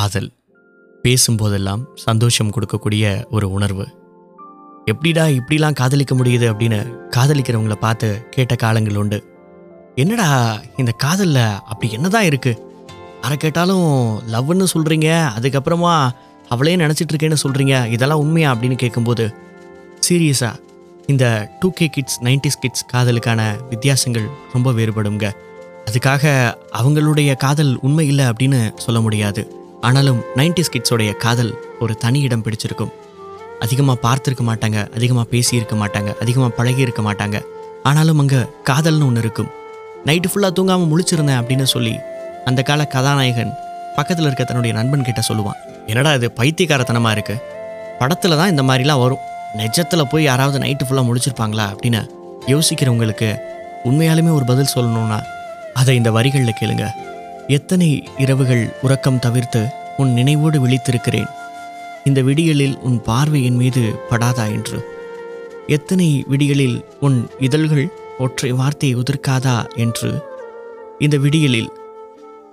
காதல். பேசும்போதெல்லாம் சந்தோஷம் கொடுக்கக்கூடிய ஒரு உணர்வு. எப்படிடா இப்படிலாம் காதலிக்க முடியுது அப்படின்னு காதலிக்கிறவங்கள பார்த்து கேட்ட காலங்கள் உண்டு. என்னடா இந்த காதலில் அப்படி என்னதான் இருக்கு? அரை கேட்டாலும் லவ்னு சொல்கிறீங்க அதுக்கப்புறமா அவளே நினச்சிட்ருக்கேன்னு சொல்கிறீங்க இதெல்லாம் உண்மையா அப்படின்னு கேட்கும்போது சீரியஸாக இந்த two K kids nineties kids காதலுக்கான வித்தியாசங்கள் ரொம்ப வேறுபடுங்க அதுக்காக அவங்களுடைய காதல் உண்மை இல்லை அப்படின்னு சொல்ல முடியாது. ஆனாலும் நைன்டிஸ் கிட்ஸோடைய காதல் ஒரு தனி இடம் பிடிச்சிருக்கும். அதிகமாக பார்த்துருக்க மாட்டாங்க அதிகமாக பேசியிருக்க மாட்டாங்க அதிகமாக பழகி இருக்க மாட்டாங்க. ஆனாலும் அங்கே காதல்னு ஒன்று இருக்கும். நைட்டு ஃபுல்லாக தூங்காமல் முழிச்சிருந்தேன் அப்படின்னு சொல்லி அந்த கால கதாநாயகன் பக்கத்தில் இருக்க தன்னுடைய நண்பன் கிட்ட சொல்லுவான் என்னடா இது பைத்தியக்காரத்தனமாக இருக்குது படத்தில் தான் இந்த மாதிரிலாம் வரும். நெஜத்தில் போய் யாராவது நைட்டு ஃபுல்லாக முடிச்சிருப்பாங்களா அப்படின்னு யோசிக்கிறவங்களுக்கு உண்மையாலுமே ஒரு பதில் சொல்லணும்னா அதை இந்த வரிகளில் கேளுங்கள் எத்தனை இரவுகள் உறக்கம் தவிர்த்து உன் நினைவோடு விழித்திருக்கிறேன்? இந்த விடியலில் உன் பார்வை என் மீது படாதா என்று? எத்தனை விடியலில் உன் இதழ்கள் ஒற்றை வார்த்தையை உதிர்க்காதா என்று? இந்த விடியலில்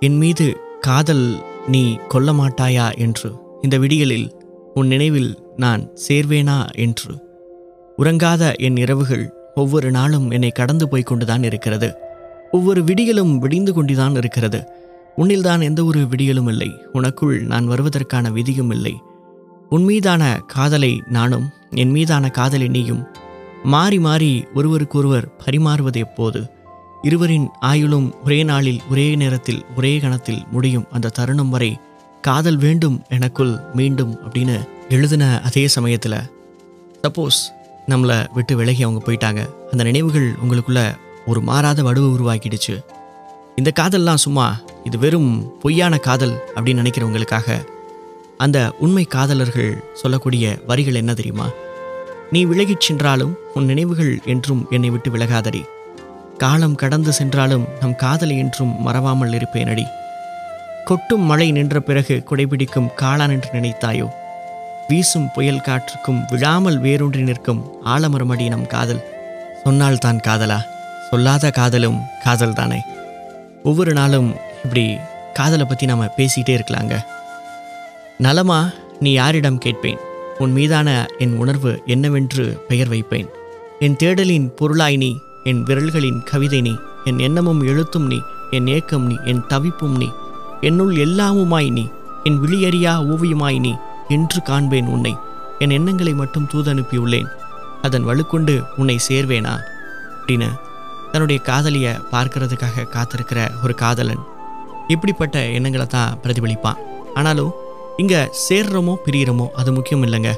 என் மீது காதல் நீ கொல்ல மாட்டாயா என்று? இந்த விடியலில் உன் நினைவில் நான் சேர்வேனா என்று? உறங்காத என் இரவுகள் ஒவ்வொரு நாளும் என்னை கடந்து போய் கொண்டுதான் இருக்கிறது. ஒவ்வொரு விடியலும் விடிந்து கொண்டுதான் இருக்கிறது. உன்னில்தான் எந்த ஒரு விடியலும் இல்லை. உனக்குள் நான் வருவதற்கான விதியும் இல்லை. உன் மீதான காதலை நானும் என் மீதான காதலை நீயும். மாறி மாறி ஒருவருக்கொருவர் பரிமாறுவது எப்போது? இருவரின் ஆயுளும் ஒரே நாளில் ஒரே நேரத்தில் ஒரே கணத்தில் முடியும் அந்த தருணம் வரை காதல் வேண்டும் எனக்குள் மீண்டும் அப்படின்னு எழுதின அதே சமயத்தில். சப்போஸ் நம்மளை விட்டு விலகி அவங்க போயிட்டாங்க. அந்த நினைவுகள் உங்களுக்குள்ள ஒரு மாறாத வடுவை உருவாக்கிடுச்சு. இந்த காதல்லாம் சும்மா இது வெறும் பொய்யான காதல் அப்படின்னு நினைக்கிறவங்களுக்காக அந்த உண்மை காதலர்கள் சொல்லக்கூடிய வரிகள் என்ன தெரியுமா? நீ விலகிச் சென்றாலும் உன் நினைவுகள் என்றும் என்னை விட்டு விலகாதடி. காலம் கடந்து சென்றாலும் நம் காதலை என்றும் மறவாமல் இருப்பேனடி. கொட்டும் மழை நின்ற பிறகு குடைபிடிக்கும் காளான் என்று நினைத்தாயோ? வீசும் புயல் காற்றுக்கும் விழாமல் வேரூன்றி நிற்கும் ஆலமரமடி நம் காதல். சொன்னால் தான் காதலா? சொல்லாத காதலும் காதல்தானே. ஒவ்வொரு நாளும் இப்படி காதலை பற்றி நாம் பேசிகிட்டே இருக்கலாங்க. நலமா நீ யாரிடம் கேட்பேன்? உன் மீதான என் உணர்வு என்னவென்று பெயர் வைப்பேன். என் தேடலின் பொருளாய் நீ என் விரல்களின் கவிதை நீ என் எண்ணமும் எழுத்தும் நீ என் ஏக்கம் நீ என் தவிப்பும் நீ என்னுள் எல்லாமுமாய் நீ என் விழியறியா ஓவியமாய் நீ என்று காண்பேன் உன்னை. என் எண்ணங்களை மட்டும் தூதனுப்பியுள்ளேன். அதன் வலுக்கொண்டு உன்னை சேர்வேனா? அப்படின்னு தன்னுடைய காதலியை பார்க்கறதுக்காக காத்திருக்கிற ஒரு காதலன். இப்படிப்பட்ட எண்ணங்களை தான் பிரதிபலிப்பான். ஆனாலும் இங்கே சேர்றோமோ பிரியிறோமோ அது முக்கியம் இல்லைங்க.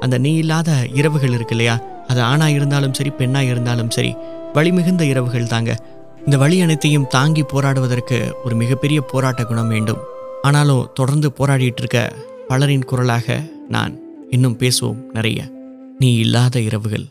அந்த நீ இல்லாத இரவுகள் இருக்கு இல்லையா? அது ஆணாக இருந்தாலும் சரி பெண்ணாக இருந்தாலும் சரி வழிமிகுந்த இரவுகள் தாங்க. இந்த வழி அனைத்தையும் தாங்கி போராடுவதற்கு ஒரு மிகப்பெரிய போராட்ட குணம் வேண்டும். ஆனாலும் தொடர்ந்து போராடிட்டு இருக்க பலரின் குரலாக நான் இன்னும் பேசுவோம் நிறைய. நீ இல்லாத இரவுகள்.